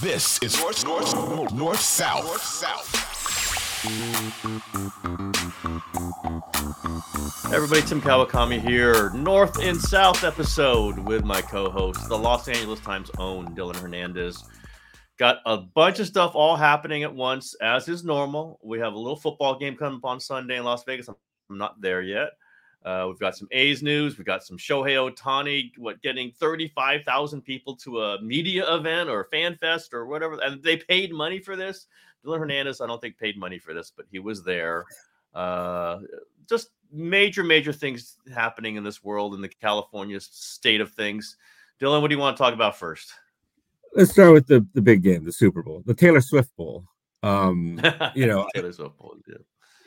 This is North North North South. North South. Everybody, Tim Kawakami here, North and South episode with my co-host, the Los Angeles Times own Dylan Hernandez. Got a bunch of stuff all happening at once, as is normal. We have a little football game coming up on Sunday in Las Vegas. I'm not there yet. Uh, we've got some A's news. We've got some Shohei Ohtani, what getting 35,000 people to a media event or fan fest or whatever. And they paid money for this. Dylan Hernandez, I don't think paid money for this, but he was there. Uh, just major, major things happening in this world in the California state of things. Dylan, what do you want to talk about first? Let's start with the the big game, the Super Bowl, the Taylor Swift Bowl. Um, you know, Taylor Swift Bowl, yeah.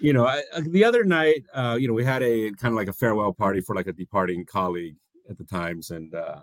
You know, I, I- the other night, uh, you know, we had a kind of like a farewell party for like a departing colleague at the Times, and uh,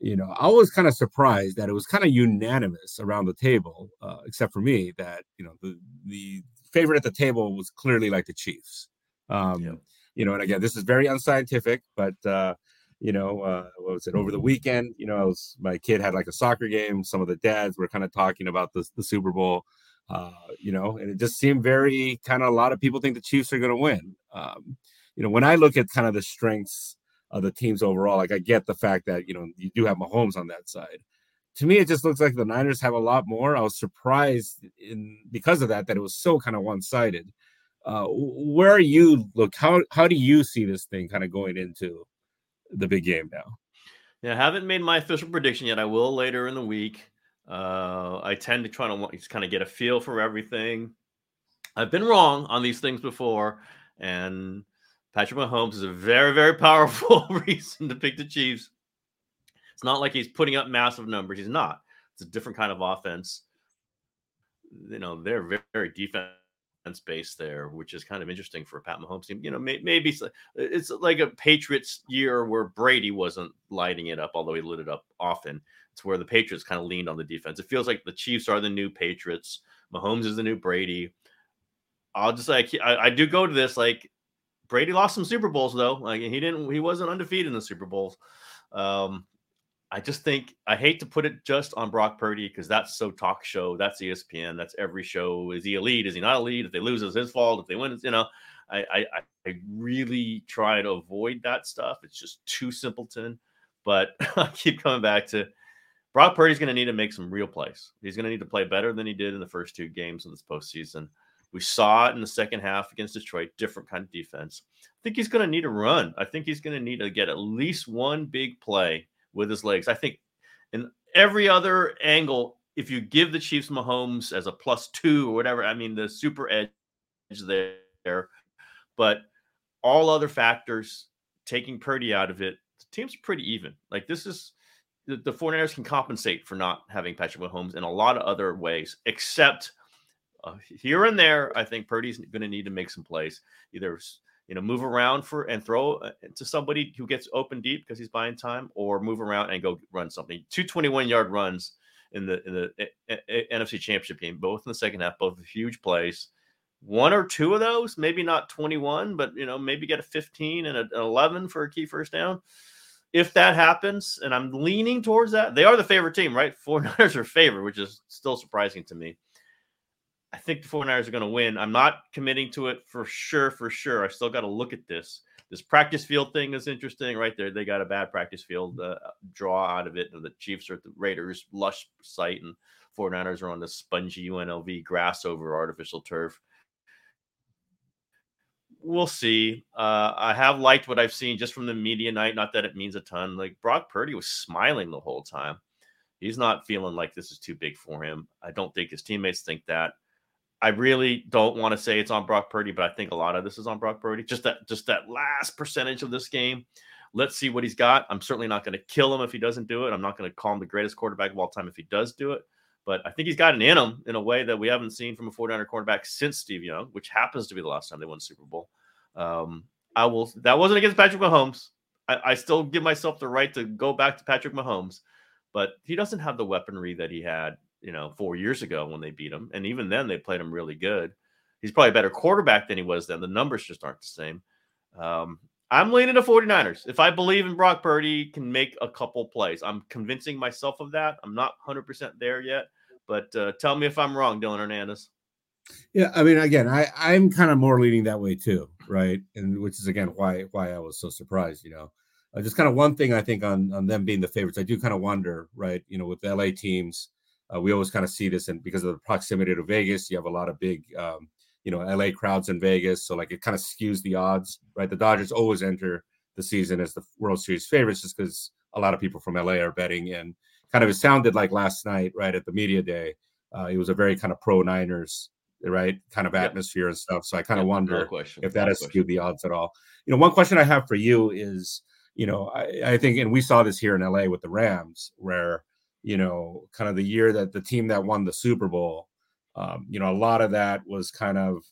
you know, I was kind of surprised that it was kind of unanimous around the table, uh, except for me, that you know the the favorite at the table was clearly like the Chiefs. Um, Yep. You know, and again, this is very unscientific, but uh, you know, uh, what was it over the weekend? You know, I was my kid had like a soccer game. Some of the dads were kind of talking about the the Super Bowl uh, you know, and it just seemed very kind of a lot of people think the Chiefs are going to win. Um, you know, when I look at kind of the strengths of the teams overall, like I get the fact that you know you do have Mahomes on that side. To me, it just looks like the Niners have a lot more. I was surprised in because of that that it was so kind of one sided. Uh, where are you look? How how do you see this thing kind of going into the big game now? Yeah, I haven't made my official prediction yet. I will later in the week. Uh, I tend to try to want, kind of get a feel for everything. I've been wrong on these things before, and Patrick Mahomes is a very, very powerful reason to pick the Chiefs. It's not like he's putting up massive numbers. He's not. It's a different kind of offense. You know, they're very, very defense based there, which is kind of interesting for a Pat Mahomes team. You know, may, maybe it's, it's like a Patriots year where Brady wasn't lighting it up, although he lit it up often. It's where the Patriots kind of leaned on the defense. It feels like the Chiefs are the new Patriots. Mahomes is the new Brady. I'll just like I, I do go to this like Brady lost some Super Bowls though. Like he didn't he wasn't undefeated in the Super Bowls. Um, I just think I hate to put it just on Brock Purdy because that's so talk show. That's ESPN. That's every show. Is he elite? Is he not a lead? If they lose, it's his fault. If they win, it's you know. I, I- I really try to avoid that stuff. It's just too simpleton. But I keep coming back to Brock Purdy's going to need to make some real plays. He's going to need to play better than he did in the first two games of this postseason. We saw it in the second half against Detroit, different kind of defense. I think he's going to need a run. I think he's going to need to get at least one big play with his legs. I think in every other angle, if you give the Chiefs Mahomes as a plus two or whatever, I mean, the super edge there, but all other factors, taking Purdy out of it, the team's pretty even. Like this is the, the 49ers can compensate for not having Patrick Mahomes in a lot of other ways, except uh, here and there. I think Purdy's going to need to make some plays, either you know, move around for and throw uh, to somebody who gets open deep because he's buying time, or move around and go run something. Two 21 yard runs in the in the a, a, a, NFC Championship game, both in the second half, both huge plays. One or two of those, maybe not 21, but you know, maybe get a 15 and an 11 for a key first down. If that happens, and I'm leaning towards that, they are the favorite team, right? 49ers are favorite, which is still surprising to me. I think the 49ers are going to win. I'm not committing to it for sure, for sure. I still got to look at this. This practice field thing is interesting right there. They got a bad practice field uh, draw out of it. And the Chiefs are at the Raiders' lush site, and 49ers are on the spongy UNLV grass over artificial turf. We'll see. Uh, I have liked what I've seen just from the media night. Not that it means a ton. Like Brock Purdy was smiling the whole time. He's not feeling like this is too big for him. I don't think his teammates think that. I really don't want to say it's on Brock Purdy, but I think a lot of this is on Brock Purdy. Just that, just that last percentage of this game. Let's see what he's got. I'm certainly not going to kill him if he doesn't do it. I'm not going to call him the greatest quarterback of all time if he does do it. But I think he's got an in him in a way that we haven't seen from a 49er quarterback since Steve Young, which happens to be the last time they won Super Bowl. Um, I will. That wasn't against Patrick Mahomes. I, I still give myself the right to go back to Patrick Mahomes, but he doesn't have the weaponry that he had you know, four years ago when they beat him. And even then, they played him really good. He's probably a better quarterback than he was then. The numbers just aren't the same. Um, I'm leaning to 49ers. If I believe in Brock Purdy can make a couple plays, I'm convincing myself of that. I'm not 100% there yet, but uh, tell me if I'm wrong, Dylan Hernandez. Yeah, I mean, again, I I'm kind of more leaning that way too, right? And which is again why why I was so surprised, you know. Uh, just kind of one thing I think on on them being the favorites, I do kind of wonder, right? You know, with LA teams, uh, we always kind of see this, and because of the proximity to Vegas, you have a lot of big, um, you know, LA crowds in Vegas, so like it kind of skews the odds, right? The Dodgers always enter the season as the World Series favorites, just because a lot of people from LA are betting, and kind of it sounded like last night, right at the media day, uh, it was a very kind of pro Niners, right, kind of atmosphere and stuff. So I kind of wonder no if that no has question. skewed the odds at all. You know, one question I have for you is, you know, I, I think, and we saw this here in LA with the Rams, where you know, kind of the year that the team that won the Super Bowl, um, you know, a lot of that was kind of,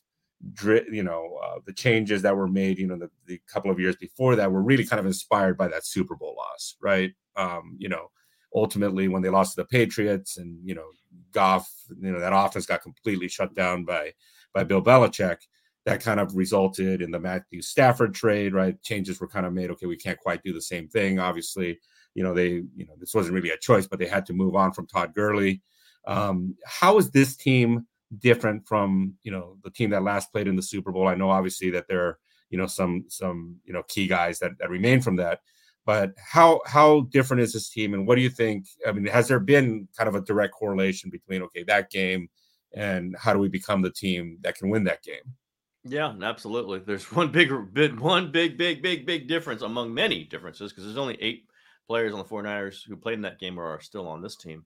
you know, uh, the changes that were made, you know, the, the, couple of years before that were really kind of inspired by that Super Bowl loss, right? Um, you know, ultimately when they lost to the Patriots and, you know, Goff, you know, that offense got completely shut down by, by Bill Belichick. That kind of resulted in the Matthew Stafford trade, right? Changes were kind of made. Okay, we can't quite do the same thing. Obviously, you know, they, you know, this wasn't really a choice, but they had to move on from Todd Gurley. Um, how is this team different from, you know, the team that last played in the Super Bowl? I know obviously that there are, you know, some some, you know, key guys that, that remain from that. But how how different is this team, and what do you think? I mean, has there been kind of a direct correlation between okay that game and how do we become the team that can win that game? Yeah, absolutely. There's one big, big, one big, big, big, big difference among many differences because there's only eight players on the 49ers who played in that game or are still on this team.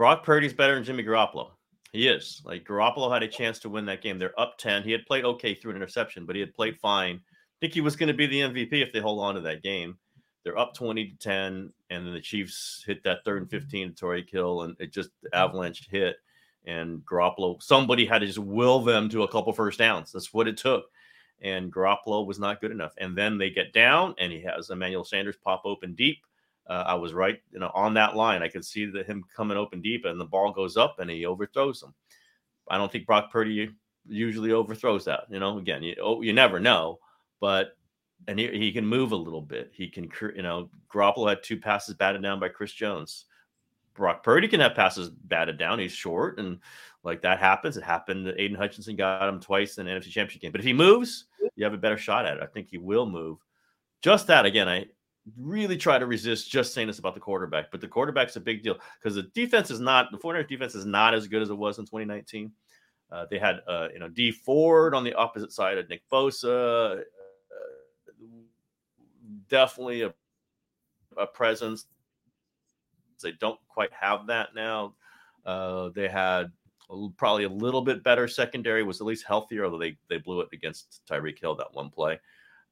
Brock Purdy's better than Jimmy Garoppolo. He is. Like Garoppolo had a chance to win that game. They're up 10. He had played okay through an interception, but he had played fine. I think he was going to be the MVP if they hold on to that game. They're up 20 to 10, and then the Chiefs hit that third and 15 to Tyreek Hill, and it just avalanche hit. And Garoppolo, somebody had to just will them to a couple first downs. That's what it took and Garoppolo was not good enough. And then they get down, and he has Emmanuel Sanders pop open deep. Uh, I was right, you know, on that line. I could see that him coming open deep, and the ball goes up, and he overthrows him. I don't think Brock Purdy usually overthrows that. You know, again, you oh, you never know, but and he, he can move a little bit. He can, you know, Garoppolo had two passes batted down by Chris Jones. Brock Purdy can have passes batted down. He's short, and like that happens. It happened. Aidan Hutchinson got him twice in the NFC Championship game. But if he moves, you have a better shot at it. I think he will move. Just that again, I really try to resist just saying this about the quarterback, but the quarterback's a big deal because the defense is not the 49ers defense is not as good as it was in 2019. Uh, they had uh, you know Dee Ford on the opposite side of Nick Bosa, uh, definitely a, a presence. They don't quite have that now. Uh, they had probably a little bit better secondary, was at least healthier, although they they blew it against Tyreek Hill that one play.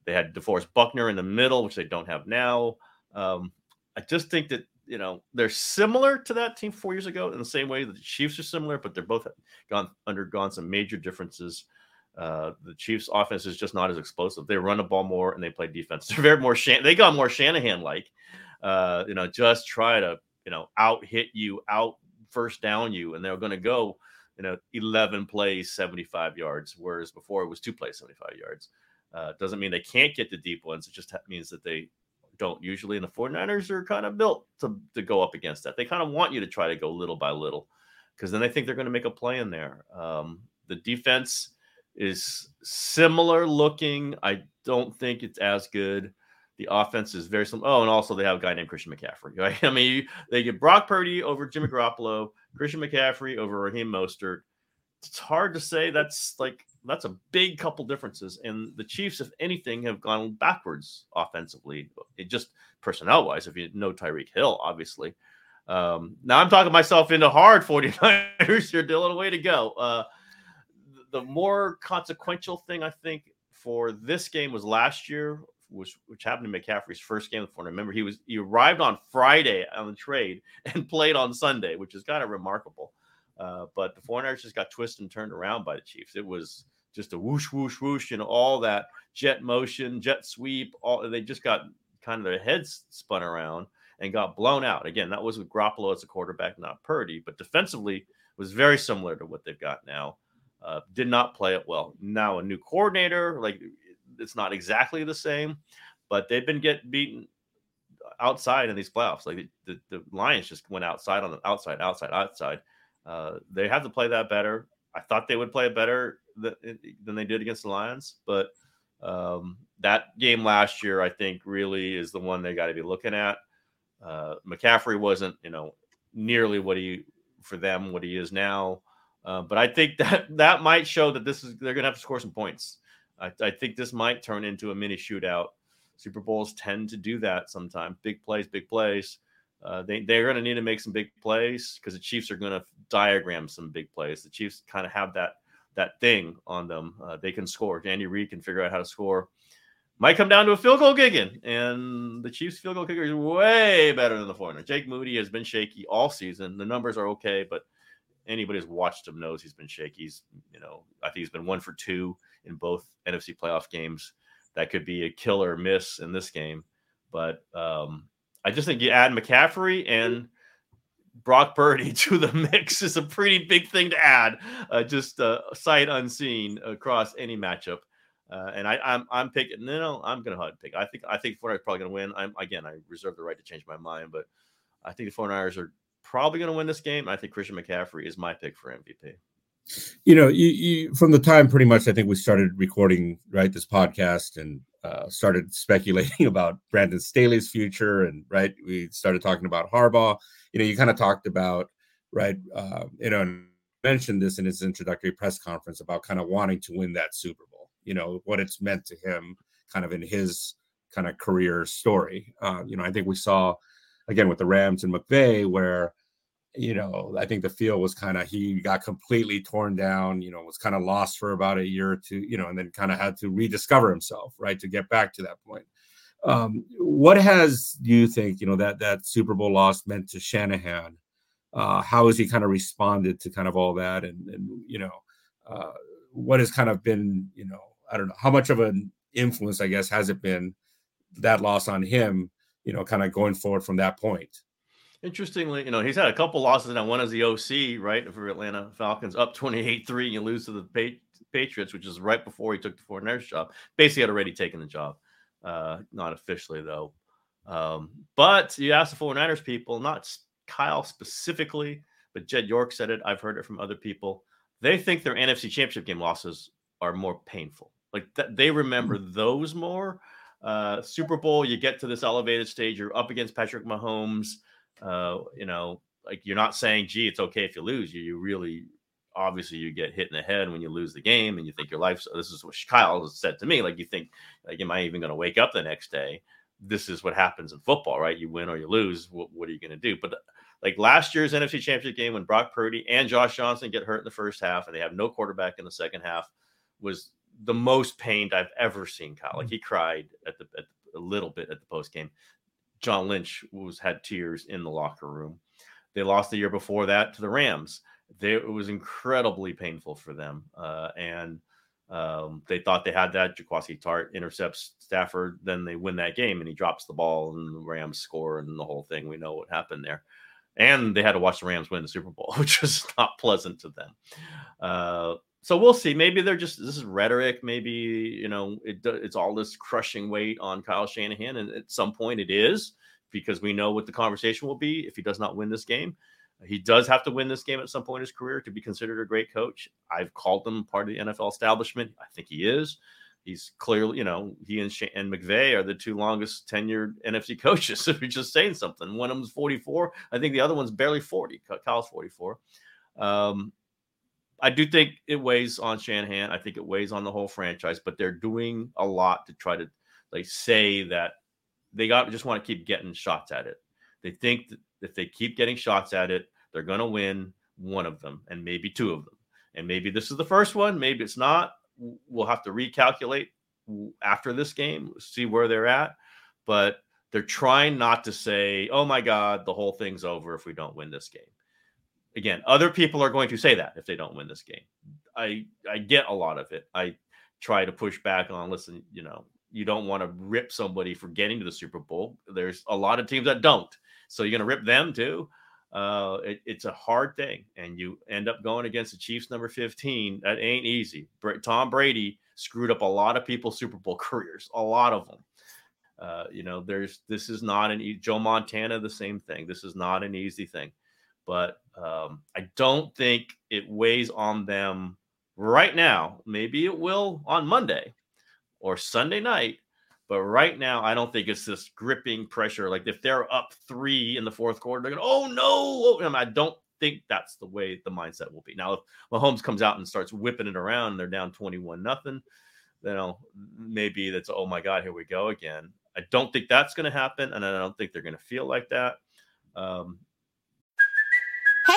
They had DeForest Buckner in the middle, which they don't have now. Um, I just think that you know they're similar to that team four years ago in the same way that the Chiefs are similar, but they're both gone undergone some major differences. Uh, the Chiefs' offense is just not as explosive. They run the ball more and they play defense. They're very more Shan- they got more Shanahan like. Uh, you know, just try to you know out hit you, out first down you, and they're going to go you know 11 plays, 75 yards, whereas before it was two plays, 75 yards. Uh, doesn't mean they can't get the deep ones. It just means that they don't usually. And the 49ers are kind of built to, to go up against that. They kind of want you to try to go little by little because then they think they're going to make a play in there. Um, the defense is similar looking. I don't think it's as good. The offense is very similar. Oh, and also they have a guy named Christian McCaffrey. Right? I mean, they get Brock Purdy over Jimmy Garoppolo, Christian McCaffrey over Raheem Mostert. It's hard to say that's like that's a big couple differences. And the Chiefs, if anything, have gone backwards offensively. It just personnel wise, if you know Tyreek Hill, obviously. Um, now I'm talking myself into hard 49ers here, Dylan. Way to go. Uh, the more consequential thing I think for this game was last year, which which happened to McCaffrey's first game for Remember, he was he arrived on Friday on the trade and played on Sunday, which is kind of remarkable. Uh, but the 49ers just got twisted and turned around by the Chiefs. It was just a whoosh, whoosh, whoosh, and all that jet motion, jet sweep. All they just got kind of their heads spun around and got blown out. Again, that was with Garoppolo as a quarterback, not Purdy, but defensively was very similar to what they've got now. Uh, did not play it well. Now a new coordinator, like it's not exactly the same, but they've been getting beaten outside in these playoffs. Like the, the Lions just went outside on the outside, outside, outside. Uh, they have to play that better. I thought they would play it better than, than they did against the Lions, but um, that game last year, I think, really is the one they got to be looking at. Uh, McCaffrey wasn't, you know, nearly what he for them what he is now, uh, but I think that that might show that this is they're going to have to score some points. I, I, think this might turn into a mini shootout. Super Bowls tend to do that sometimes. Big plays, big plays. Uh, they they're going to need to make some big plays because the Chiefs are going to diagram some big plays. The Chiefs kind of have that that thing on them. Uh, they can score. Andy Reid can figure out how to score. Might come down to a field goal kicking, and the Chiefs' field goal kicker is way better than the foreigner. Jake Moody has been shaky all season. The numbers are okay, but anybody who's watched him knows he's been shaky. He's you know I think he's been one for two in both NFC playoff games. That could be a killer miss in this game, but um, I just think you add McCaffrey and Brock Purdy to the mix is a pretty big thing to add, uh, just uh, sight unseen across any matchup. Uh, and I, am I'm, I'm picking. No, I'm going to pick. I think I think 49ers probably going to win. I'm again. I reserve the right to change my mind, but I think the 49ers are probably going to win this game. I think Christian McCaffrey is my pick for MVP. You know, you, you from the time pretty much I think we started recording right this podcast and uh, started speculating about Brandon Staley's future, and right, we started talking about Harbaugh. You know, you kind of talked about right, uh, you know, mentioned this in his introductory press conference about kind of wanting to win that Super Bowl. You know, what it's meant to him, kind of in his kind of career story. Uh, you know, I think we saw again with the Rams and McVay where you know, I think the feel was kind of he got completely torn down, you know, was kind of lost for about a year or two, you know, and then kind of had to rediscover himself, right, to get back to that point. Um, what has you think, you know, that that Super Bowl loss meant to Shanahan? Uh, how has he kind of responded to kind of all that, and and you know, uh, what has kind of been, you know, I don't know, how much of an influence, I guess, has it been that loss on him, you know, kind of going forward from that point? Interestingly, you know, he's had a couple losses now. One as the OC, right, for Atlanta Falcons, up 28-3, and you lose to the Patriots, which is right before he took the 49ers job. Basically had already taken the job. Uh, not officially, though. Um, but you ask the 49ers people, not Kyle specifically, but Jed York said it. I've heard it from other people. They think their NFC championship game losses are more painful. Like th- they remember mm. those more. Uh, Super Bowl, you get to this elevated stage, you're up against Patrick Mahomes uh, you know, like you're not saying, gee, it's okay if you lose. You, you really, obviously, you get hit in the head when you lose the game and you think your life. This is what Kyle said to me. Like, you think, like, am I even going to wake up the next day? This is what happens in football, right? You win or you lose. What, what are you going to do? But like last year's NFC Championship game when Brock Purdy and Josh Johnson get hurt in the first half and they have no quarterback in the second half was the most pained I've ever seen Kyle. Like mm. he cried at the, at a little bit at the post game. John Lynch was had tears in the locker room. They lost the year before that to the Rams. They, it was incredibly painful for them, uh, and Um, they thought they had that. Jaquiski Tartt intercepts Stafford, then they win that game, and he drops the ball, and the Rams score, and the whole thing. We know what happened there. And they had to watch the Rams win the Super Bowl, which was not pleasant to them. Uh, so we'll see. Maybe they're just this is rhetoric. Maybe you know it, it's all this crushing weight on Kyle Shanahan, and at some point it is because we know what the conversation will be if he does not win this game. He does have to win this game at some point in his career to be considered a great coach. I've called him part of the NFL establishment. I think he is. He's clearly, you know, he and, Shane, and McVay are the two longest tenured NFC coaches. If you're just saying something, one of them's 44. I think the other one's barely 40. Kyle's 44. Um, I do think it weighs on Shanahan. I think it weighs on the whole franchise, but they're doing a lot to try to like say that they got just want to keep getting shots at it. They think that if they keep getting shots at it, they're going to win one of them and maybe two of them. And maybe this is the first one, maybe it's not. We'll have to recalculate after this game, see where they're at. But they're trying not to say, oh my God, the whole thing's over if we don't win this game. Again, other people are going to say that if they don't win this game. I I get a lot of it. I try to push back on, listen, you know, you don't want to rip somebody for getting to the Super Bowl. There's a lot of teams that don't. So you're going to rip them too. Uh, it, it's a hard thing, and you end up going against the Chiefs number 15. That ain't easy. Tom Brady screwed up a lot of people's Super Bowl careers, a lot of them. Uh, you know, there's this is not an Joe Montana, the same thing. This is not an easy thing, but um, I don't think it weighs on them right now. Maybe it will on Monday or Sunday night, but right now, I don't think it's this gripping pressure. Like if they're up three in the fourth quarter, they're going, oh no. Oh, I don't think that's the way the mindset will be. Now, if Mahomes comes out and starts whipping it around and they're down 21 nothing, you know, maybe that's, oh my God, here we go again. I don't think that's going to happen. And I don't think they're going to feel like that. Um,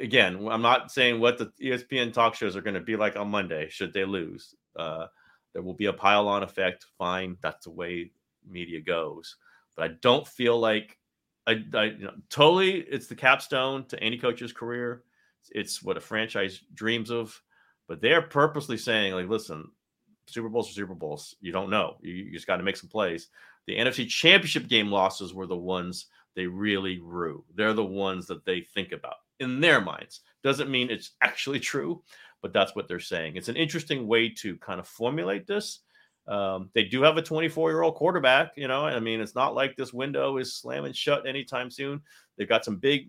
Again, I'm not saying what the ESPN talk shows are going to be like on Monday should they lose. Uh, there will be a pile on effect. Fine, that's the way media goes. But I don't feel like I, I you know, totally. It's the capstone to any coach's career. It's what a franchise dreams of. But they're purposely saying, like, listen, Super Bowls are Super Bowls. You don't know. You, you just got to make some plays. The NFC Championship game losses were the ones they really rue. They're the ones that they think about in their minds. Doesn't mean it's actually true, but that's what they're saying. It's an interesting way to kind of formulate this. Um, they do have a 24 year old quarterback. You know, I mean, it's not like this window is slamming shut anytime soon. They've got some big,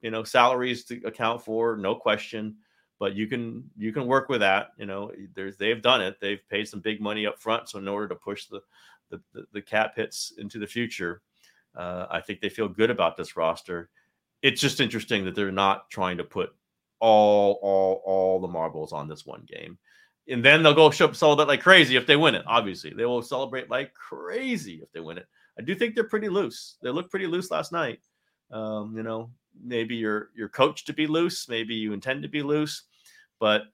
you know, salaries to account for, no question. But you can you can work with that. You know, there's they've done it. They've paid some big money up front, so in order to push the the, the, the cap hits into the future, uh, I think they feel good about this roster. It's just interesting that they're not trying to put all all all the marbles on this one game, and then they'll go show, celebrate like crazy if they win it. Obviously, they will celebrate like crazy if they win it. I do think they're pretty loose. They looked pretty loose last night. Um, you know, maybe you're you're coached to be loose, maybe you intend to be loose, but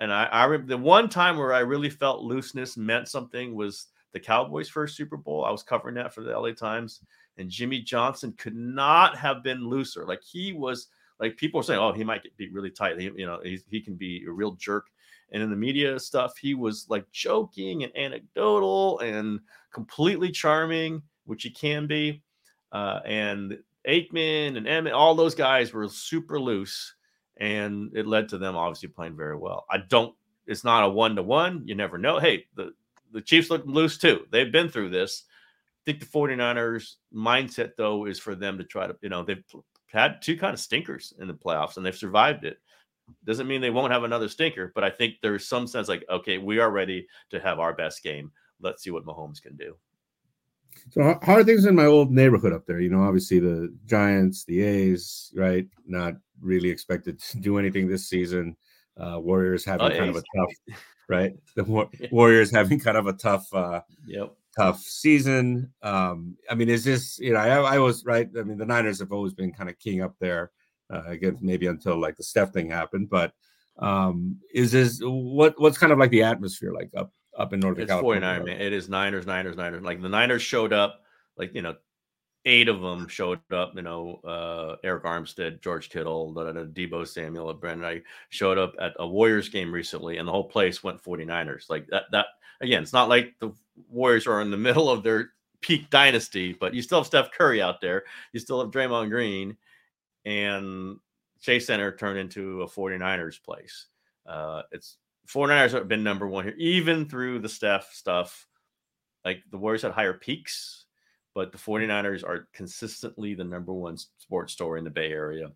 and I, I remember the one time where I really felt looseness meant something was the Cowboys' first Super Bowl. I was covering that for the LA Times, and Jimmy Johnson could not have been looser. Like he was, like people were saying, oh, he might be really tight. He, you know, he, he can be a real jerk. And in the media stuff, he was like joking and anecdotal and completely charming, which he can be. Uh, and Aikman and Emmett, all those guys were super loose, and it led to them obviously playing very well. I don't it's not a one to one. You never know. Hey, the the Chiefs look loose too. They've been through this. I think the 49ers mindset though is for them to try to, you know, they've had two kind of stinkers in the playoffs and they've survived it. Doesn't mean they won't have another stinker, but I think there's some sense like, okay, we are ready to have our best game. Let's see what Mahomes can do. So how are things in my old neighborhood up there? You know, obviously the Giants, the A's, right? Not really expected to do anything this season. Uh, Warriors having oh, kind A's. of a tough, right? The War- Warriors having kind of a tough, uh, yep, tough season. Um, I mean, is this you know? I, I was right. I mean, the Niners have always been kind of king up there. Uh, again, maybe until like the Steph thing happened, but um, is this what what's kind of like the atmosphere like up up in Northern it's California. 49, man. It is Niners, Niners, Niners. Like the Niners showed up, like, you know, eight of them showed up, you know, uh, Arik Armstead, George Kittle, da, da, da, Deebo Samuel, Brandon. I showed up at a Warriors game recently and the whole place went 49ers. Like that, that again, it's not like the Warriors are in the middle of their peak dynasty, but you still have Steph Curry out there. You still have Draymond Green and Chase Center turned into a 49ers place. Uh, it's 49ers have been number one here, even through the Steph stuff. Like the Warriors had higher peaks, but the 49ers are consistently the number one sports story in the Bay Area.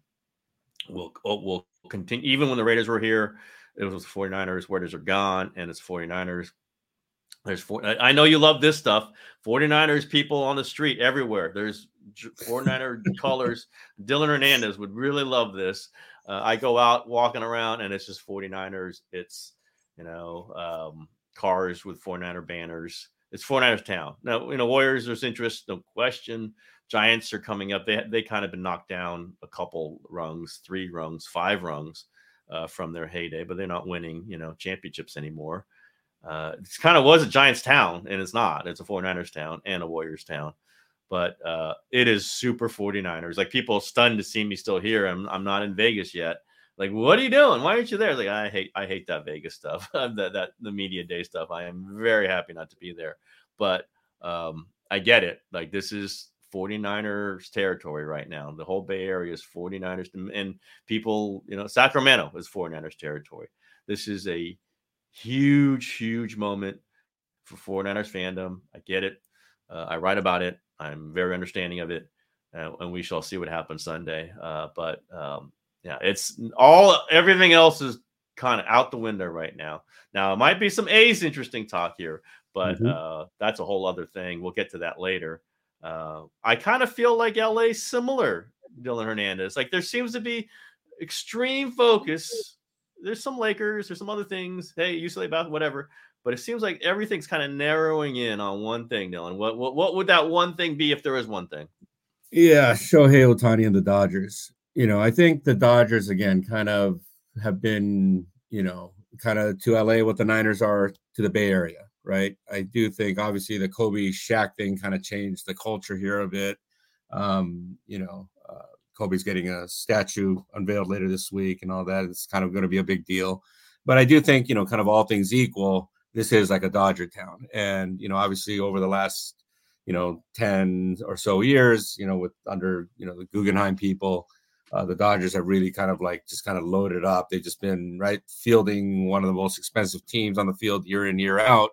We'll, oh, we'll continue. Even when the Raiders were here, it was 49ers. Raiders are gone, and it's 49ers. There's four. I know you love this stuff. 49ers people on the street everywhere. There's 49er colors. Dylan Hernandez would really love this. Uh, I go out walking around and it's just 49ers. It's you know, um, cars with 49er banners. It's 49ers town. Now, you know, Warriors, there's interest, no question. Giants are coming up. They they kind of been knocked down a couple rungs, three rungs, five rungs uh, from their heyday, but they're not winning, you know, championships anymore. Uh, it kind of was a Giants town, and it's not. It's a 49ers town and a Warriors town. But uh, it is super 49ers. Like people stunned to see me still here. I'm, I'm not in Vegas yet. Like what are you doing? Why aren't you there? Like i hate i hate that vegas stuff. That that the media day stuff. I am very happy not to be there. But um i get it. Like this is 49ers territory right now. The whole bay area is 49ers and people you know sacramento is 49ers territory. This is a huge huge moment for 49ers fandom i get it uh, i write about it i'm very understanding of it uh, and we shall see what happens sunday uh, but um, yeah, it's all everything else is kind of out the window right now. Now it might be some A's interesting talk here, but mm-hmm. uh, that's a whole other thing. We'll get to that later. Uh, I kind of feel like LA similar, Dylan Hernandez. Like there seems to be extreme focus. There's some Lakers, there's some other things. Hey, UCLA about whatever. But it seems like everything's kind of narrowing in on one thing, Dylan. What, what what would that one thing be if there is one thing? Yeah, Shohei Ohtani and the Dodgers you know, I think the Dodgers again kind of have been, you know, kind of to LA what the Niners are to the Bay Area, right? I do think obviously the Kobe Shaq thing kind of changed the culture here a bit. Um, you know, Kobe's getting a statue unveiled later this week and all that. It's kind of going to be a big deal. But I do think, you know, kind of all things equal, this is like a Dodger town. And, you know, obviously over the last, you know, 10 or so years, you know, with under, you know, the Guggenheim people, uh, the Dodgers have really kind of like just kind of loaded up. They've just been right fielding one of the most expensive teams on the field year in year out.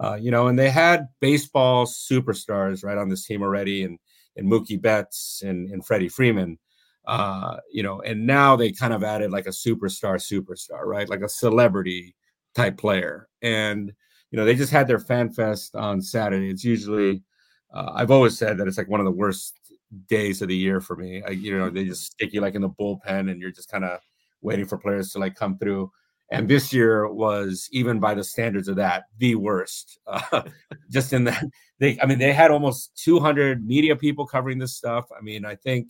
Uh, you know, and they had baseball superstars right on this team already, and and Mookie Betts and and Freddie Freeman. Uh, you know, and now they kind of added like a superstar, superstar, right? Like a celebrity type player. And you know, they just had their fan fest on Saturday. It's usually uh, I've always said that it's like one of the worst days of the year for me. I, you know, they just stick you like in the bullpen, and you're just kind of waiting for players to like come through. And this year was even by the standards of that the worst. Uh, just in that they, I mean, they had almost 200 media people covering this stuff. I mean, I think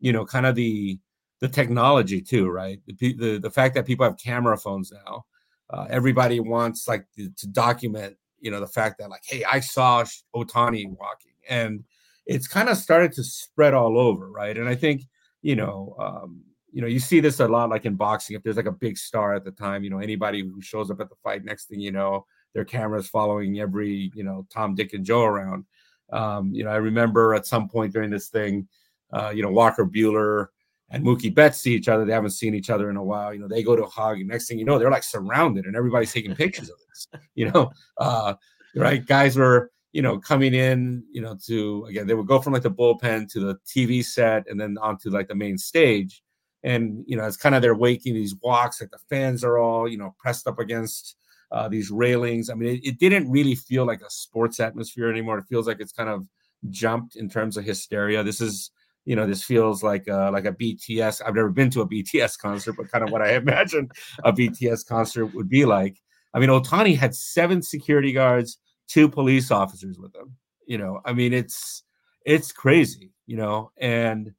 you know, kind of the the technology too, right? The the, the fact that people have camera phones now. Uh, everybody wants like to, to document, you know, the fact that like, hey, I saw Ohtani walking, and it's kind of started to spread all over, right? And I think, you know, um, you know, you see this a lot like in boxing. If there's like a big star at the time, you know, anybody who shows up at the fight, next thing you know, their cameras following every, you know, Tom, Dick, and Joe around. Um, you know, I remember at some point during this thing, uh, you know, Walker Buehler and Mookie Betts see each other. They haven't seen each other in a while. You know, they go to a hug, and next thing you know, they're like surrounded, and everybody's taking pictures of this. You know, uh, right? Guys were you know coming in, you know, to again they would go from like the bullpen to the TV set, and then onto like the main stage. And you know, it's kind of they're waking these walks, like the fans are all you know pressed up against uh, these railings. I mean, it, it didn't really feel like a sports atmosphere anymore. It feels like it's kind of jumped in terms of hysteria. This is you know, this feels like a, like a BTS. I've never been to a BTS concert, but kind of what I imagine a BTS concert would be like. I mean, Ohtani had seven security guards, two police officers with him. You know, I mean, it's it's crazy. You know, and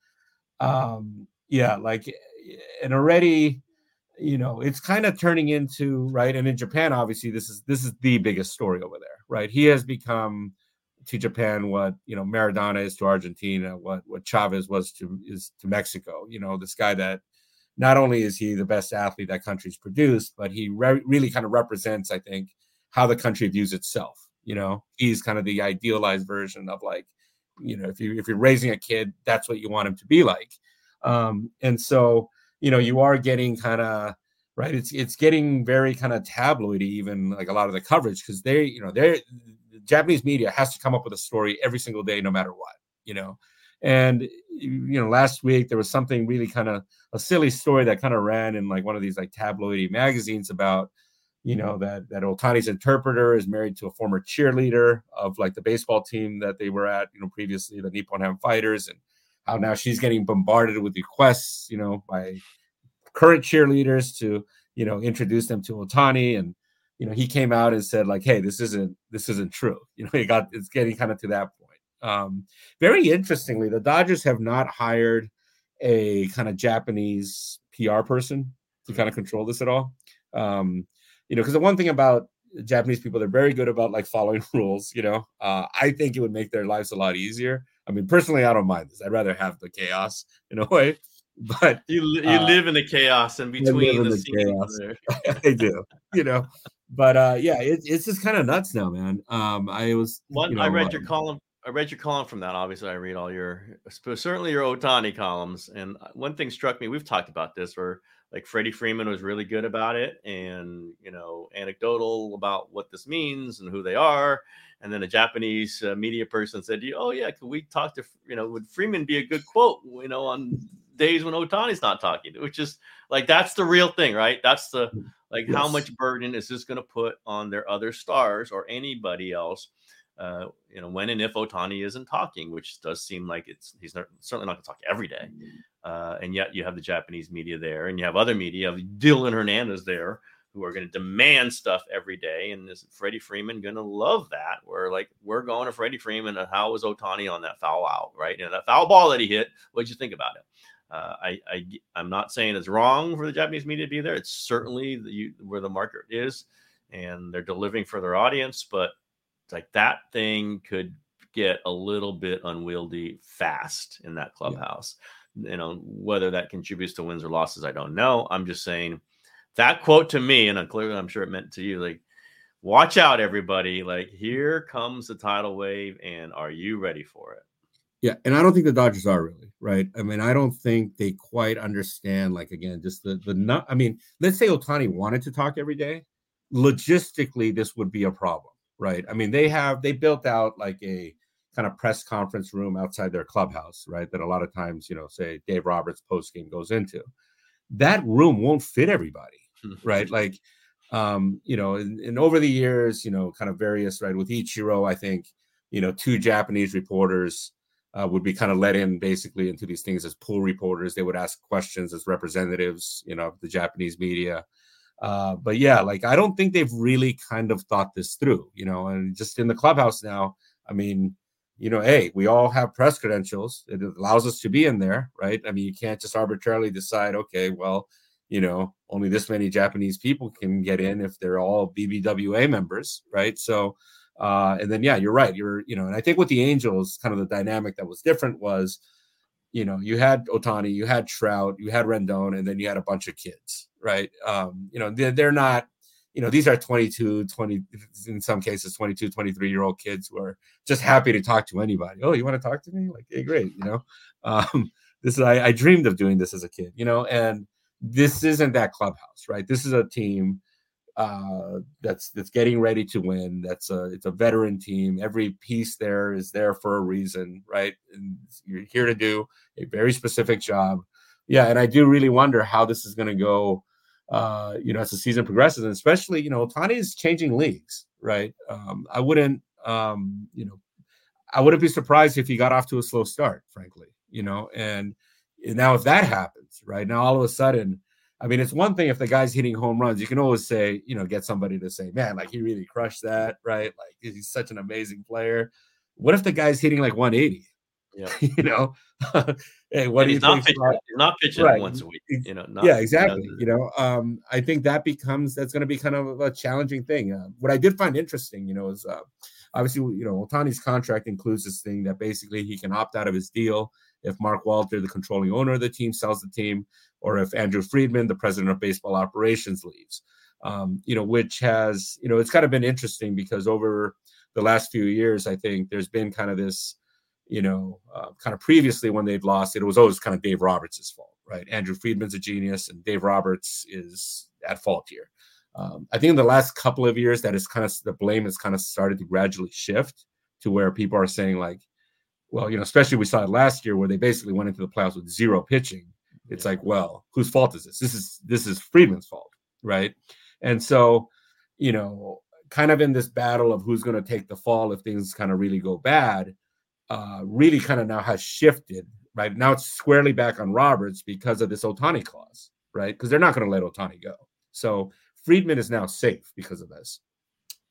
um, yeah, like, eh, and already, you know, it's kind of turning into right. And in Japan, obviously, this is this is the biggest story over there, right? He has become to Japan what you know Maradona is to Argentina, what what Chavez was to is to Mexico. You know, this guy that not only is he the best athlete that country's produced, but he re- really kind of represents, I think, how the country views itself. You know, he's kind of the idealized version of like, you know, if you if you're raising a kid, that's what you want him to be like. Um, and so, you know, you are getting kind of right. It's it's getting very kind of tabloidy, even like a lot of the coverage because they, you know, they're Japanese media has to come up with a story every single day, no matter what, you know. And you know, last week there was something really kind of a silly story that kind of ran in like one of these like tabloidy magazines about, you know, that that Ohtani's interpreter is married to a former cheerleader of like the baseball team that they were at, you know, previously the Nippon Ham Fighters, and how now she's getting bombarded with requests, you know, by current cheerleaders to you know introduce them to Ohtani. and you know, he came out and said like, "Hey, this isn't this isn't true." You know, he got it's getting kind of to that point. Um, very interestingly, the Dodgers have not hired a kind of Japanese PR person to kind of control this at all. Um, you know, because the one thing about Japanese people, they're very good about like following rules. You know, uh, I think it would make their lives a lot easier. I mean, personally, I don't mind this. I'd rather have the chaos in a way. But you you uh, live in the chaos in between the, the chaos. I do. You know, but uh, yeah, it, it's just kind of nuts now, man. Um, I was one. You know, I read your column. I read your column from that. Obviously, I read all your, certainly your Ohtani columns. And uh, one thing struck me. We've talked about this, where like Freddie Freeman was really good about it, and you know, anecdotal about what this means and who they are. And then a Japanese uh, media person said, "Oh yeah, could we talk to you know? Would Freeman be a good quote? You know, on days when Ohtani's not talking, which is like that's the real thing, right? That's the mm, like yes. how much burden is this going to put on their other stars or anybody else? Uh, you know, when and if Ohtani isn't talking, which does seem like it's he's not, certainly not going to talk every day. Mm. Uh, and yet you have the Japanese media there, and you have other media, Dylan Hernandez there, who are going to demand stuff every day. And is Freddie Freeman going to love that? We're like, we're going to Freddie Freeman. And how was Ohtani on that foul out, right? And that foul ball that he hit, what'd you think about it? Uh, I, I I'm not saying it's wrong for the Japanese media to be there. It's certainly the, where the market is, and they're delivering for their audience. But like that thing could get a little bit unwieldy fast in that clubhouse. Yeah. You know whether that contributes to wins or losses, I don't know. I'm just saying that quote to me, and I'm clearly I'm sure it meant to you. Like, watch out, everybody! Like here comes the tidal wave, and are you ready for it? Yeah, and I don't think the Dodgers are really right. I mean, I don't think they quite understand. Like again, just the the not. I mean, let's say Ohtani wanted to talk every day. Logistically, this would be a problem, right? I mean, they have they built out like a kind of press conference room outside their clubhouse, right? That a lot of times, you know, say Dave Roberts post game goes into. That room won't fit everybody, right? Like, um, you know, and, and over the years, you know, kind of various, right? With Ichiro, I think, you know, two Japanese reporters uh, would be kind of let in basically into these things as pool reporters. They would ask questions as representatives, you know, of the Japanese media. Uh, but yeah, like I don't think they've really kind of thought this through, you know, and just in the clubhouse now, I mean, you know, hey, we all have press credentials. It allows us to be in there, right? I mean, you can't just arbitrarily decide, okay, well, you know, only this many Japanese people can get in if they're all BBWA members, right? So, uh, and then, yeah, you're right. You're, you know, and I think with the Angels, kind of the dynamic that was different was, you know, you had Ohtani, you had Trout, you had Rendon, and then you had a bunch of kids, right? Um, you know, they're, they're not, you know, these are 22, 20, in some cases, 22, 23 year old kids who are just happy to talk to anybody. Oh, you want to talk to me? Like, hey, great, you know? Um, this is I, I dreamed of doing this as a kid, you know, and this isn't that clubhouse, right? This is a team uh, that's that's getting ready to win. That's a it's a veteran team. Every piece there is there for a reason, right? And you're here to do a very specific job. Yeah, and I do really wonder how this is going to go. Uh, you know, as the season progresses, and especially you know, Tani is changing leagues, right? Um, I wouldn't, um, you know, I wouldn't be surprised if he got off to a slow start, frankly. You know, and now if that happens, right now all of a sudden I mean, it's one thing if the guy's hitting home runs, you can always say, you know, get somebody to say, man, like he really crushed that, right? Like he's such an amazing player. What if the guy's hitting like 180? Yeah. you know, hey, what and do you he's not think? pitching, about- he's not pitching Right. once a week. You know, not, yeah, exactly. you You know, um, I think that becomes that's going to be kind of a challenging thing. Uh, what I did find interesting, you know, is uh, obviously, you know, Ohtani's contract includes this thing that basically he can opt out of his deal if Mark Walter, the controlling owner of the team, sells the team, or if Andrew Friedman, the president of baseball operations, leaves. Um, you know, which has, you know, it's kind of been interesting because over the last few years, I think there's been kind of this, you know, uh, kind of previously when they've lost it, was always kind of Dave Roberts' fault, right? Andrew Friedman's a genius, and Dave Roberts is at fault here. Um, I think in the last couple of years, that is kind of the blame has kind of started to gradually shift to where people are saying like, well, you know, especially we saw it last year where they basically went into the playoffs with zero pitching. It's like, well, whose fault is this? This is this is Friedman's fault, right? And so, you know, kind of in this battle of who's going to take the fall if things kind of really go bad, uh, really kind of now has shifted, right? Now it's squarely back on Roberts because of this Ohtani clause, right? Because they're not going to let Ohtani go. So Friedman is now safe because of this.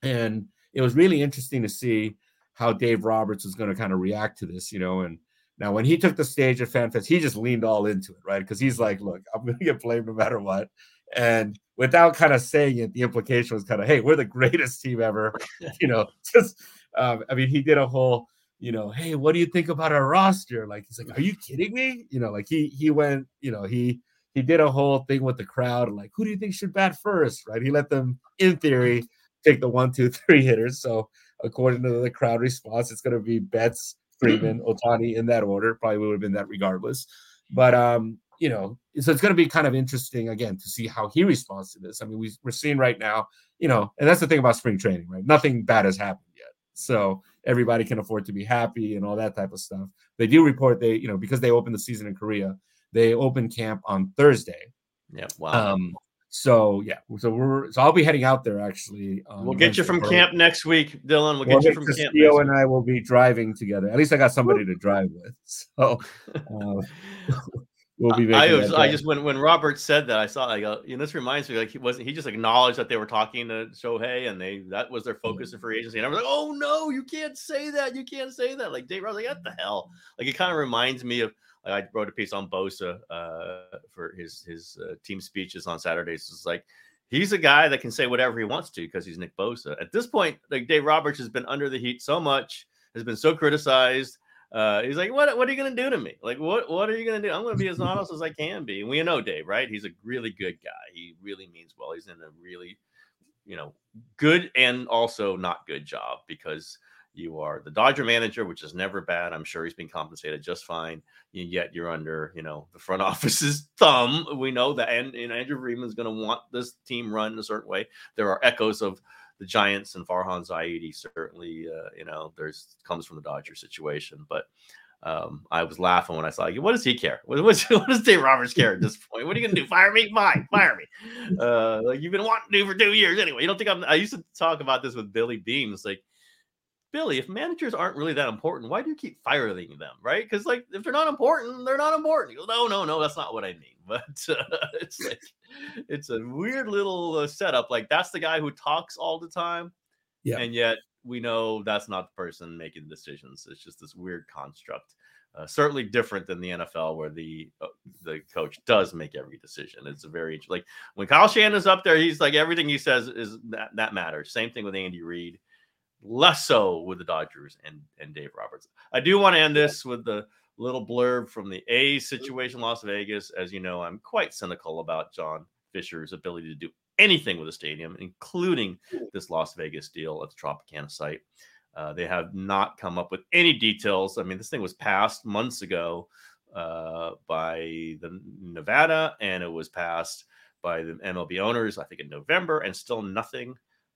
And it was really interesting to see how Dave Roberts was going to kind of react to this, you know. And now when he took the stage at FanFest, he just leaned all into it, right? Because he's like, look, I'm going to get blamed no matter what. And without kind of saying it, the implication was kind of, hey, we're the greatest team ever. you know, just, um, I mean, he did a whole, you know, hey, what do you think about our roster? Like, he's like, are you kidding me? You know, like he, he went, you know, he, he did a whole thing with the crowd, like, who do you think should bat first? Right. He let them, in theory, take the one, two, three hitters. So, according to the crowd response, it's going to be Betts, Freeman, Ohtani in that order. Probably would have been that regardless. But um, you know, so it's going to be kind of interesting again to see how he responds to this. I mean, we, we're seeing right now, you know, and that's the thing about spring training, right? Nothing bad has happened yet, so everybody can afford to be happy and all that type of stuff. They do report they, you know, because they opened the season in Korea, they open camp on Thursday. Yeah, wow. Um, so yeah, so we're so I'll be heading out there actually. on We'll get you from camp next week, Dylan. We'll well, get you from camp. Next and I will be driving together. At least I got somebody to drive with. So uh, we'll be I was, I just when when Robert said that I saw I go you know this reminds me like he wasn't he just acknowledged that they were talking to Shohei and they that was their focus in free agency and I was like oh no you can't say that you can't say that like Dave I was like what the hell like it kind of reminds me of like I wrote a piece on Bosa uh, for his his uh, team speeches on Saturdays it's like he's a guy that can say whatever he wants to because he's Nick Bosa at this point like Dave Roberts has been under the heat so much has been so criticized uh, he's like, what, what are you to do to me? Like, what, what are you to do? I'm to be as honest as I can be. And we know Dave, right? He's a really good guy. He really means well. He's in a really, you know, good and also not good job because you are the Dodger manager, which is never bad. I'm sure he's been compensated just fine. And yet you're under, you know, the front office's thumb. We know that, and, and Andrew Friedman's going to want this team run a certain way. There are echoes of the Giants and Farhan Zaidi certainly, uh, you know, there's comes from the Dodger situation. But um, I was laughing when I saw, like, what does he care? What, what's, what does Dave Roberts care at this point? What are you gonna do? Fire me? Fine, fire me. Uh, like you've been wanting to do for two years anyway. You don't think I'm? I used to talk about this with Billy Beane, like. Billy, if managers aren't really that important, why do you keep firing them? Right? Because like if they're not important, they're not important. He goes, no, no, no, that's not what I mean. But uh, it's like it's a weird little uh, setup. Like that's the guy who talks all the time, Yeah. and yet we know that's not the person making the decisions. It's just this weird construct. Uh, certainly different than the NFL, where the uh, the coach does make every decision. It's a very like when Kyle Shanahan's up there, he's like everything he says is that that matters. Same thing with Andy Reid less so with the Dodgers and and Dave Roberts. I do want to end this with the little blurb from the A's situation, Las Vegas. As you know, I'm quite cynical about John Fisher's ability to do anything with the stadium, including this Las Vegas deal at the Tropicana site. Uh, they have not come up with any details. I mean, this thing was passed months ago. uh, by the Nevada, and it was passed by the MLB owners, I think in November, and still nothing.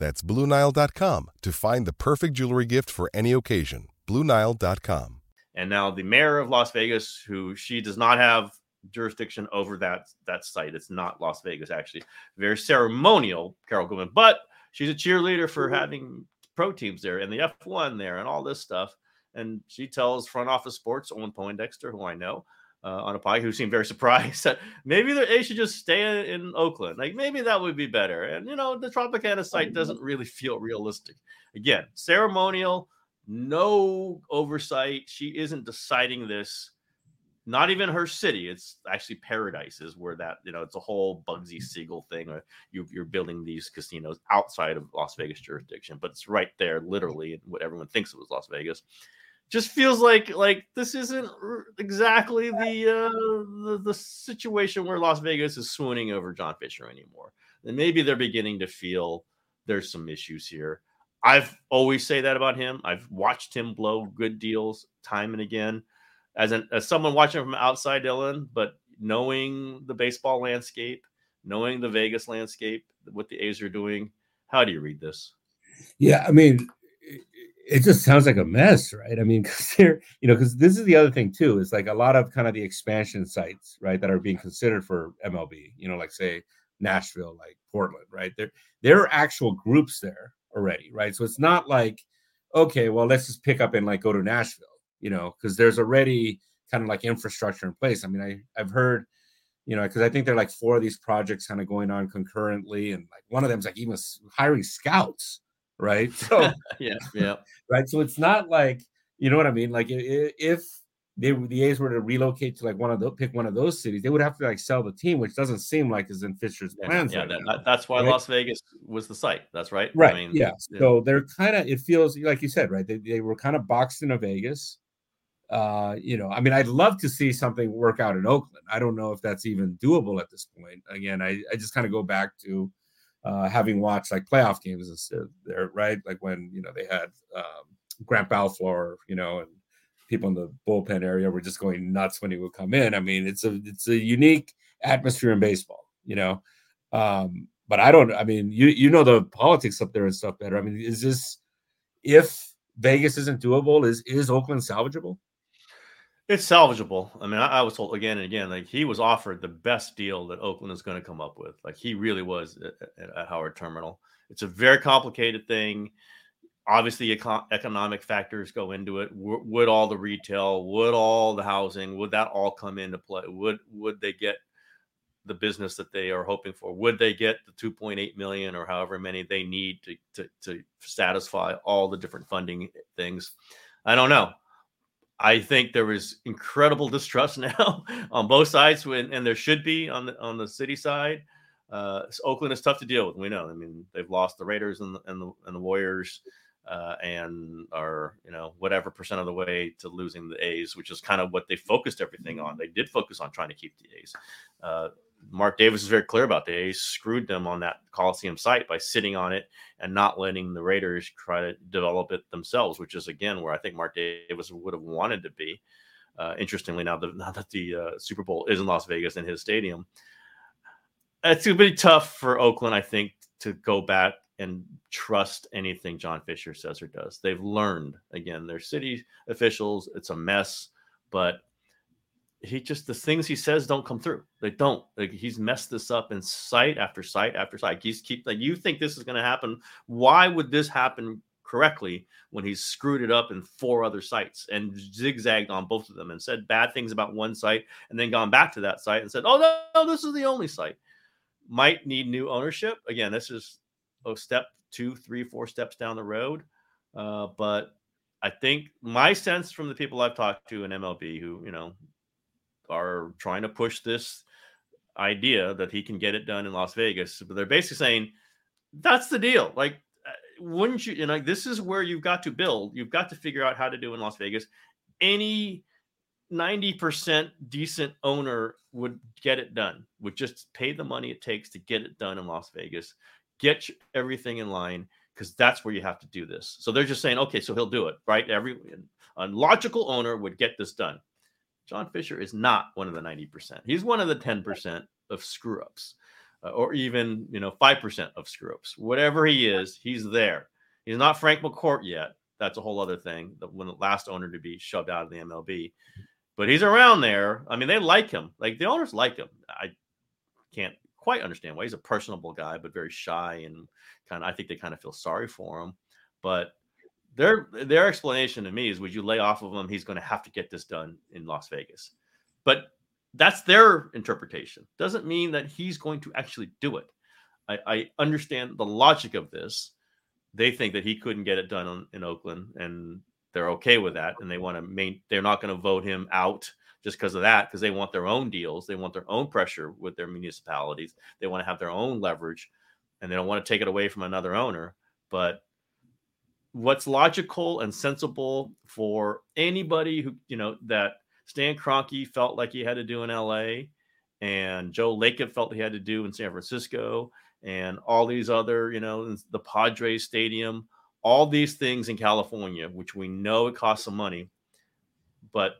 That's BlueNile.com to find the perfect jewelry gift for any occasion. BlueNile.com. And now the mayor of Las Vegas, who she does not have jurisdiction over that that site. It's not Las Vegas, actually. Very ceremonial, Carol Goodman, but she's a cheerleader for having pro teams there and the F1 there and all this stuff. And she tells front office sports, Owen Poindexter, who I know, uh, on a pie, who seemed very surprised that maybe they should just stay in Oakland. Like maybe that would be better. And you know, the Tropicana site doesn't really feel realistic. Again, ceremonial, no oversight. She isn't deciding this. Not even her city. It's actually Paradise is where that you know it's a whole Bugsy Siegel thing. Or you, you're building these casinos outside of Las Vegas jurisdiction, but it's right there, literally, in what everyone thinks it was Las Vegas just feels like like this isn't exactly the uh the, the situation where Las Vegas is swooning over John Fisher anymore. And maybe they're beginning to feel there's some issues here. I've always say that about him. I've watched him blow good deals time and again as an as someone watching from outside Dylan, but knowing the baseball landscape, knowing the Vegas landscape, what the A's are doing, how do you read this? Yeah, I mean, it just sounds like a mess, right? I mean, because they're, you know, because this is the other thing too, is like a lot of kind of the expansion sites, right, that are being considered for MLB, you know, like say Nashville, like Portland, right? There, there are actual groups there already, right? So it's not like, okay, well, let's just pick up and like go to Nashville, you know, because there's already kind of like infrastructure in place. I mean, I I've heard, you know, because I think there are like four of these projects kind of going on concurrently, and like one of them is like even hiring scouts right? So yeah, yeah, right. So it's not like you know what I mean. Like if they the A's were to relocate to like one of the pick one of those cities, they would have to like sell the team, which doesn't seem like is in Fisher's plans. Yeah, right that, that's why right? Las Vegas was the site. That's right. Right. I mean, yeah. So they're kind of. It feels like you said, right? They they were kind of boxed into Vegas. Uh, you know, I mean, I'd love to see something work out in Oakland. I don't know if that's even doable at this point. Again, I, I just kind of go back to uh, having watched like playoff games there, right? Like when you know they had um, Grant Balfour, you know, and people in the bullpen area were just going nuts when he would come in. I mean, it's a it's a unique atmosphere in baseball, you know. Um, but I don't. I mean, you you know the politics up there and stuff better. I mean, is this if Vegas isn't doable, is is Oakland salvageable? It's salvageable. I mean, I, I, was told again and again, like he was offered the best deal that Oakland is going to come up with. Like he really was at, at Howard Terminal. It's a very complicated thing. Obviously, econ- economic factors go into it. W- would all the retail, would all the housing, would that all come into play? Would would they get the business that they are hoping for? Would they get the 2.8 million or however many they need to to, to satisfy all the different funding things? I don't know. I think there is incredible distrust now on both sides, when, and there should be on the on the city side. Uh, Oakland is tough to deal with. We know. I mean, they've lost the Raiders and the and the, and the Warriors, uh, and are you know whatever percent of the way to losing the A's, which is kind of what they focused everything on. They did focus on trying to keep the A's. Uh, Mark Davis is very clear about the A's screwed them on that Coliseum site by sitting on it and not letting the Raiders try to develop it themselves, which is again where I think Mark Davis would have wanted to be. Uh, interestingly, now that now that the uh, Super Bowl is in Las Vegas in his stadium, it's going to be tough for Oakland, I think, to go back and trust anything John Fisher says or does. They've learned again, they're city officials. It's a mess, but he just the things he says don't come through. They don't. Like he's messed this up in site after site after site. He's keep like you think this is going to happen. Why would this happen correctly when he's screwed it up in four other sites and zigzagged on both of them and said bad things about one site and then gone back to that site and said, "Oh no, no this is the only site." Might need new ownership. Again, this is a step two, three, four steps down the road. Uh, but I think my sense from the people I've talked to in MLB who, you know, are trying to push this idea that he can get it done in Las Vegas. But they're basically saying that's the deal. Like, uh, wouldn't you? You know, this is where you've got to build. You've got to figure out how to do in Las Vegas. Any 90% decent owner would get it done, would just pay the money it takes to get it done in Las Vegas, get everything in line, because that's where you have to do this. So they're just saying, okay, so he'll do it, right? Every a logical owner would get this done. John Fisher is not one of the 90%. He's one of the 10% of screw ups, uh, or even, you know, 5% of screw ups. Whatever he is, he's there. He's not Frank McCourt yet. That's a whole other thing. The, when the last owner to be shoved out of the MLB but he's around there. I mean, they like him. Like the owners like him. I can't quite understand why he's a personable guy, but very shy and kind of. I think they kind of feel sorry for him. But their their explanation to me is, would you lay off of him? He's going to have to get this done in Las Vegas. But that's their interpretation. Doesn't mean that he's going to actually do it. I, I understand the logic of this. They think that he couldn't get it done in, in Oakland, and they're okay with that and they want to main they're not going to vote him out just because of that because they want their own deals they want their own pressure with their municipalities they want to have their own leverage and they don't want to take it away from another owner but what's logical and sensible for anybody who you know that Stan Kroenke felt like he had to do in LA and Joe Lacob felt he had to do in San Francisco and all these other you know the Padres stadium all these things in California, which we know it costs some money, but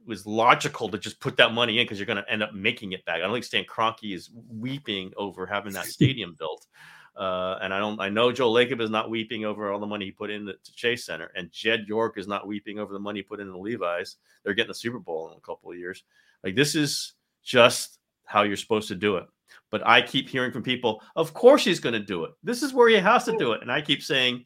it was logical to just put that money in because you're going to end up making it back. I don't think Stan Kroenke is weeping over having that stadium built. Uh, and I don't, I know Joe Lacob is not weeping over all the money he put in the, to Chase Center, and Jed York is not weeping over the money he put in the Levi's. They're getting the Super Bowl in a couple of years. Like this is just how you're supposed to do it. But I keep hearing from people, of course he's going to do it. This is where he has to do it. And I keep saying,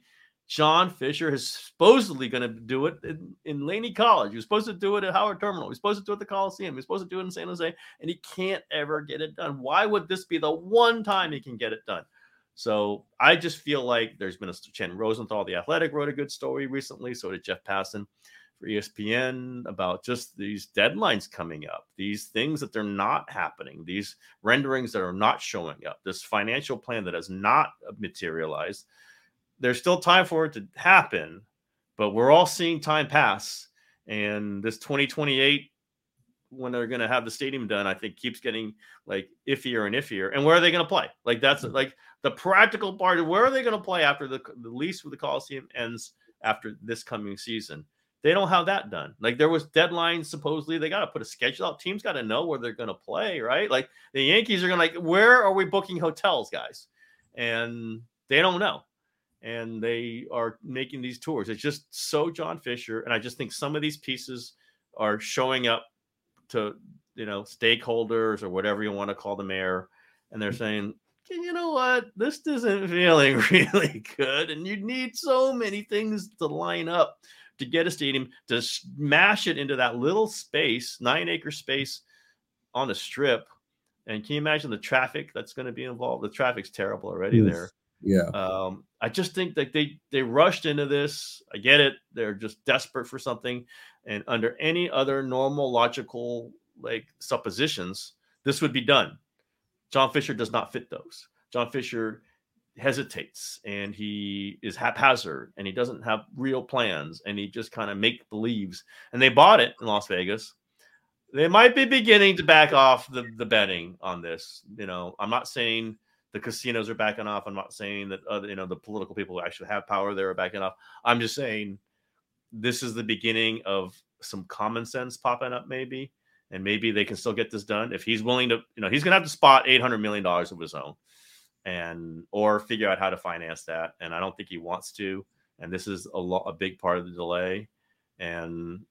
John Fisher is supposedly going to do it in, in Laney College. He was supposed to do it at Howard Terminal. He's supposed to do it at the Coliseum. He's supposed to do it in San Jose, and he can't ever get it done. Why would this be the one time he can get it done? So I just feel like there's been a Ken Rosenthal, the Athletic, wrote a good story recently. So did Jeff Passan for ESPN about just these deadlines coming up, these things that they're not happening, these renderings that are not showing up, this financial plan that has not materialized there's still time for it to happen, but we're all seeing time pass. And this 2028, when they're going to have the stadium done, I think keeps getting like iffier and iffier. And where are they going to play? Like that's mm. like the practical part of where are they going to play after the, the lease with the Coliseum ends after this coming season? They don't have that done. Like there was deadlines supposedly. They got to put a schedule out. Teams got to know where they're going to play, right? Like the Yankees are going to like, where are we booking hotels, guys? And they don't know and they are making these tours. It's just so John Fisher, and I just think some of these pieces are showing up to you know stakeholders or whatever you want to call the mayor, and they're saying, you know what, this isn't feeling really good, and you need so many things to line up to get a stadium to smash it into that little space, nine acre space on a strip. And can you imagine the traffic that's going to be involved? The traffic's terrible already yes. there. Yeah. Um, I just think that they they rushed into this. I get it. They're just desperate for something. And under any other normal logical like suppositions, this would be done. John Fisher does not fit those. John Fisher hesitates and he is haphazard and he doesn't have real plans and he just kind of make believes. And they bought it in Las Vegas. They might be beginning to back off the, the betting on this. You know, I'm not saying the casinos are backing off. I'm not saying that other, you know, the political people who actually have power there are backing off. I'm just saying this is the beginning of some common sense popping up, maybe, and maybe they can still get this done if he's willing to. You know, he's going to have to spot 800 million dollars of his own, and or figure out how to finance that. And I don't think he wants to. And this is a lot, a big part of the delay. And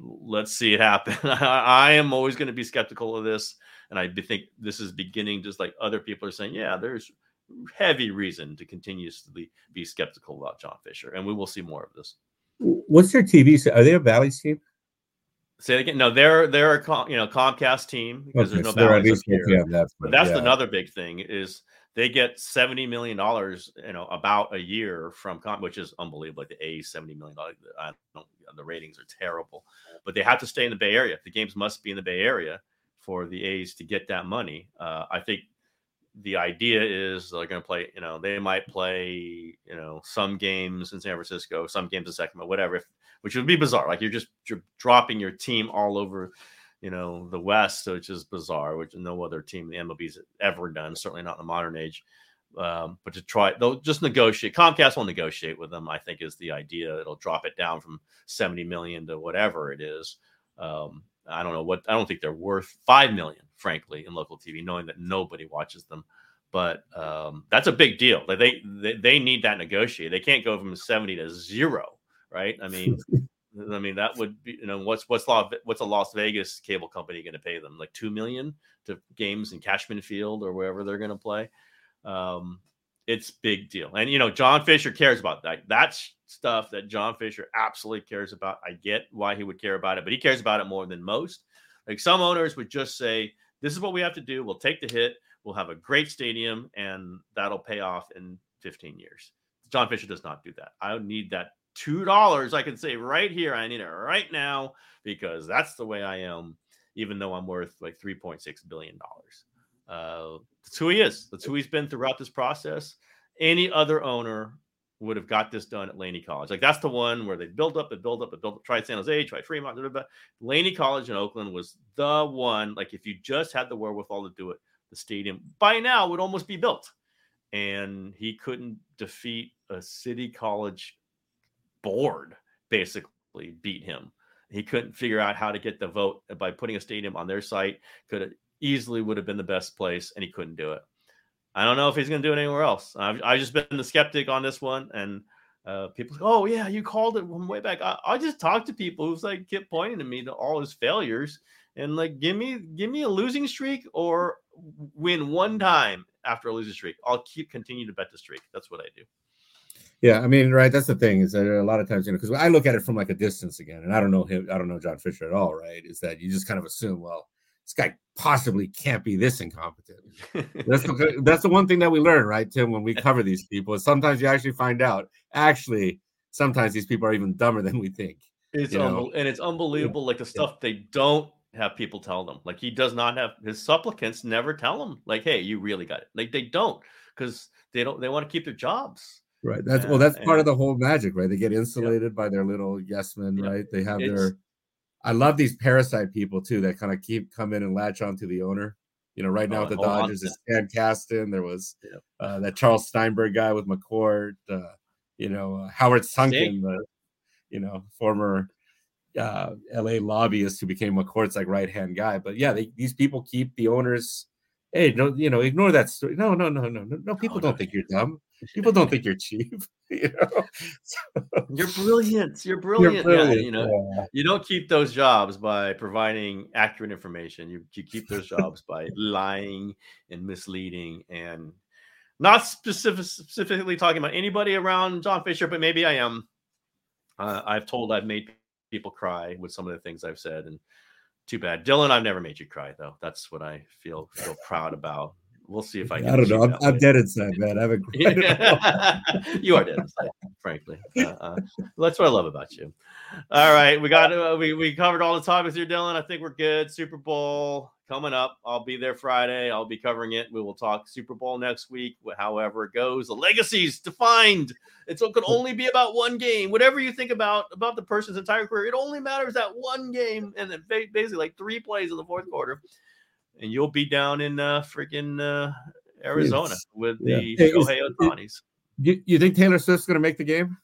let's see it happen. I am always going to be skeptical of this and I think this is beginning, just like other people are saying, yeah, there's heavy reason to continuously be skeptical about John Fisher, and we will see more of this. What's their TV? Are they a Bally team? Say it again. No, they're they're a you know Comcast team because okay, there's no so Bally's here. That, but that's yeah. another big thing is they get seventy million dollars, you know, about a year from Com, which is unbelievable. Like the A seventy million dollars. I don't the ratings are terrible, but they have to stay in the Bay Area. The games must be in the Bay Area for the A's to get that money. Uh, I think the idea is they're going to play. You know, they might play. You know, some games in San Francisco, some games in Sacramento, whatever. If, which would be bizarre. Like you're just you're dropping your team all over. You know, the West, which is bizarre, which no other team in the MLB's ever done. Certainly not in the modern age. Um, but to try, they'll just negotiate. Comcast will negotiate with them. I think is the idea. It'll drop it down from 70 million to whatever it is. Um, I don't know what. I don't think they're worth five million, frankly, in local TV, knowing that nobody watches them. But um, that's a big deal. Like they, they they need that negotiate. They can't go from 70 to zero, right? I mean. I mean that would be you know what's what's law what's a Las Vegas cable company going to pay them like two million to games in Cashman Field or wherever they're going to play. Um, it's big deal. And you know, John Fisher cares about that. That's stuff that John Fisher absolutely cares about. I get why he would care about it, but he cares about it more than most. Like some owners would just say, "This is what we have to do. We'll take the hit. We'll have a great stadium, and that'll pay off in 15 years." John Fisher does not do that. I need that two dollars. I can say right here. I need it right now because that's the way I am. Even though I'm worth like 3.6 billion dollars. Uh, that's who he is. That's who he's been throughout this process. Any other owner would have got this done at Laney College. Like that's the one where they build up and build up and build up. Tried San Jose, tried Fremont. Blah, blah, blah. Laney College in Oakland was the one. Like if you just had the wherewithal to do it, the stadium by now would almost be built. And he couldn't defeat a city college board, basically beat him. He couldn't figure out how to get the vote by putting a stadium on their site. Could easily would have been the best place, and he couldn't do it. I don't know if he's going to do it anywhere else. I've, I've just been the skeptic on this one, and uh, people, oh yeah, you called it way back. I, I just talked to people who's like kept pointing to me to all his failures, and like give me give me a losing streak or win one time after a losing streak. I'll keep continue to bet the streak. That's what I do. Yeah, I mean, right. That's the thing is that a lot of times, you know, because I look at it from like a distance again, and I don't know him, I don't know John Fisher at all, right? Is that you just kind of assume, well, this guy possibly can't be this incompetent. that's the, that's the one thing that we learn, right, Tim, when we cover these people. Is Sometimes you actually find out actually sometimes these people are even dumber than we think. It's unbe- and it's unbelievable, yeah. like the stuff yeah. they don't have people tell them. Like he does not have his supplicants never tell him, like, hey, you really got it. Like they don't because they don't they want to keep their jobs. Right. That's well, that's part of the whole magic, right? They get insulated yeah. by their little yes men, right? They have it's, their I love these parasite people too that kind of keep come in and latch on to the owner. You know, right now oh, with the Dodgers is Stan Kasten. There was yeah. uh, that Charles Steinberg guy with McCourt. Uh, you know, uh, Howard Sunkin, the you know former uh, LA lobbyist who became McCourt's like right hand guy. But yeah, they, these people keep the owners. Hey, no, you know, ignore that story. No, no, no, no, no. No, people oh, don't no. think you're dumb. People don't think you're cheap. You know, so, you're brilliant. You're brilliant. You're brilliant. Yeah, you know, yeah. you don't keep those jobs by providing accurate information. You you keep those jobs by lying and misleading and not specific, specifically talking about anybody around John Fisher, but maybe I am. Uh, I've told I've made people cry with some of the things I've said, and too bad, Dylan. I've never made you cry though. That's what I feel feel proud about. We'll see if I. Can. I don't know. I'm, I'm dead inside, man. I haven't. you are dead inside, frankly. Uh, uh, that's what I love about you. All right, we got uh, we we covered all the topics here, Dylan. I think we're good. Super Bowl coming up. I'll be there Friday. I'll be covering it. We will talk Super Bowl next week. However it goes, the legacies defined. It could only be about one game. Whatever you think about about the person's entire career, it only matters that one game, and then basically like three plays in the fourth quarter and you'll be down in uh, freaking uh, Arizona it's, with the yeah. Shohei Ohtanis. You, you think Taylor Swift's going to make the game?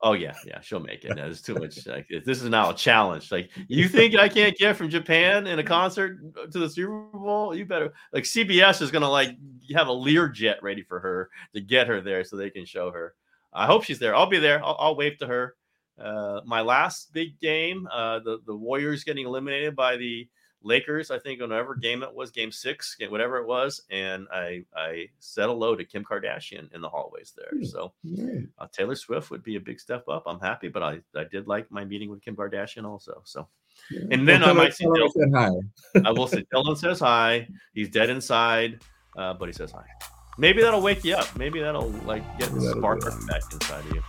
Oh yeah, yeah, she'll make it. There's too much. Like, this is now a challenge. Like you think I can't get from Japan in a concert to the Super Bowl? You better. Like CBS is gonna like have a Lear jet ready for her to get her there so they can show her. I hope she's there. I'll be there. I'll, I'll wave to her. Uh, my last big game, uh, the the Warriors getting eliminated by the Lakers, I think, on whatever game it was, game six, whatever it was, and I I said hello to Kim Kardashian in the hallways there. Hmm, so uh, Taylor Swift would be a big step up. I'm happy, but I I did like my meeting with Kim Kardashian also. So. Yeah. And then well, I might see Dylan. Hi. I will say Dylan says hi. He's dead inside, uh, but he says hi. Maybe that'll wake you up. Maybe that'll like get the spark back inside of you.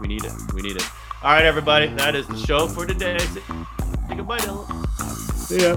We need it. We need it. All right, everybody. That is the show for today. Say goodbye, Dylan. See ya.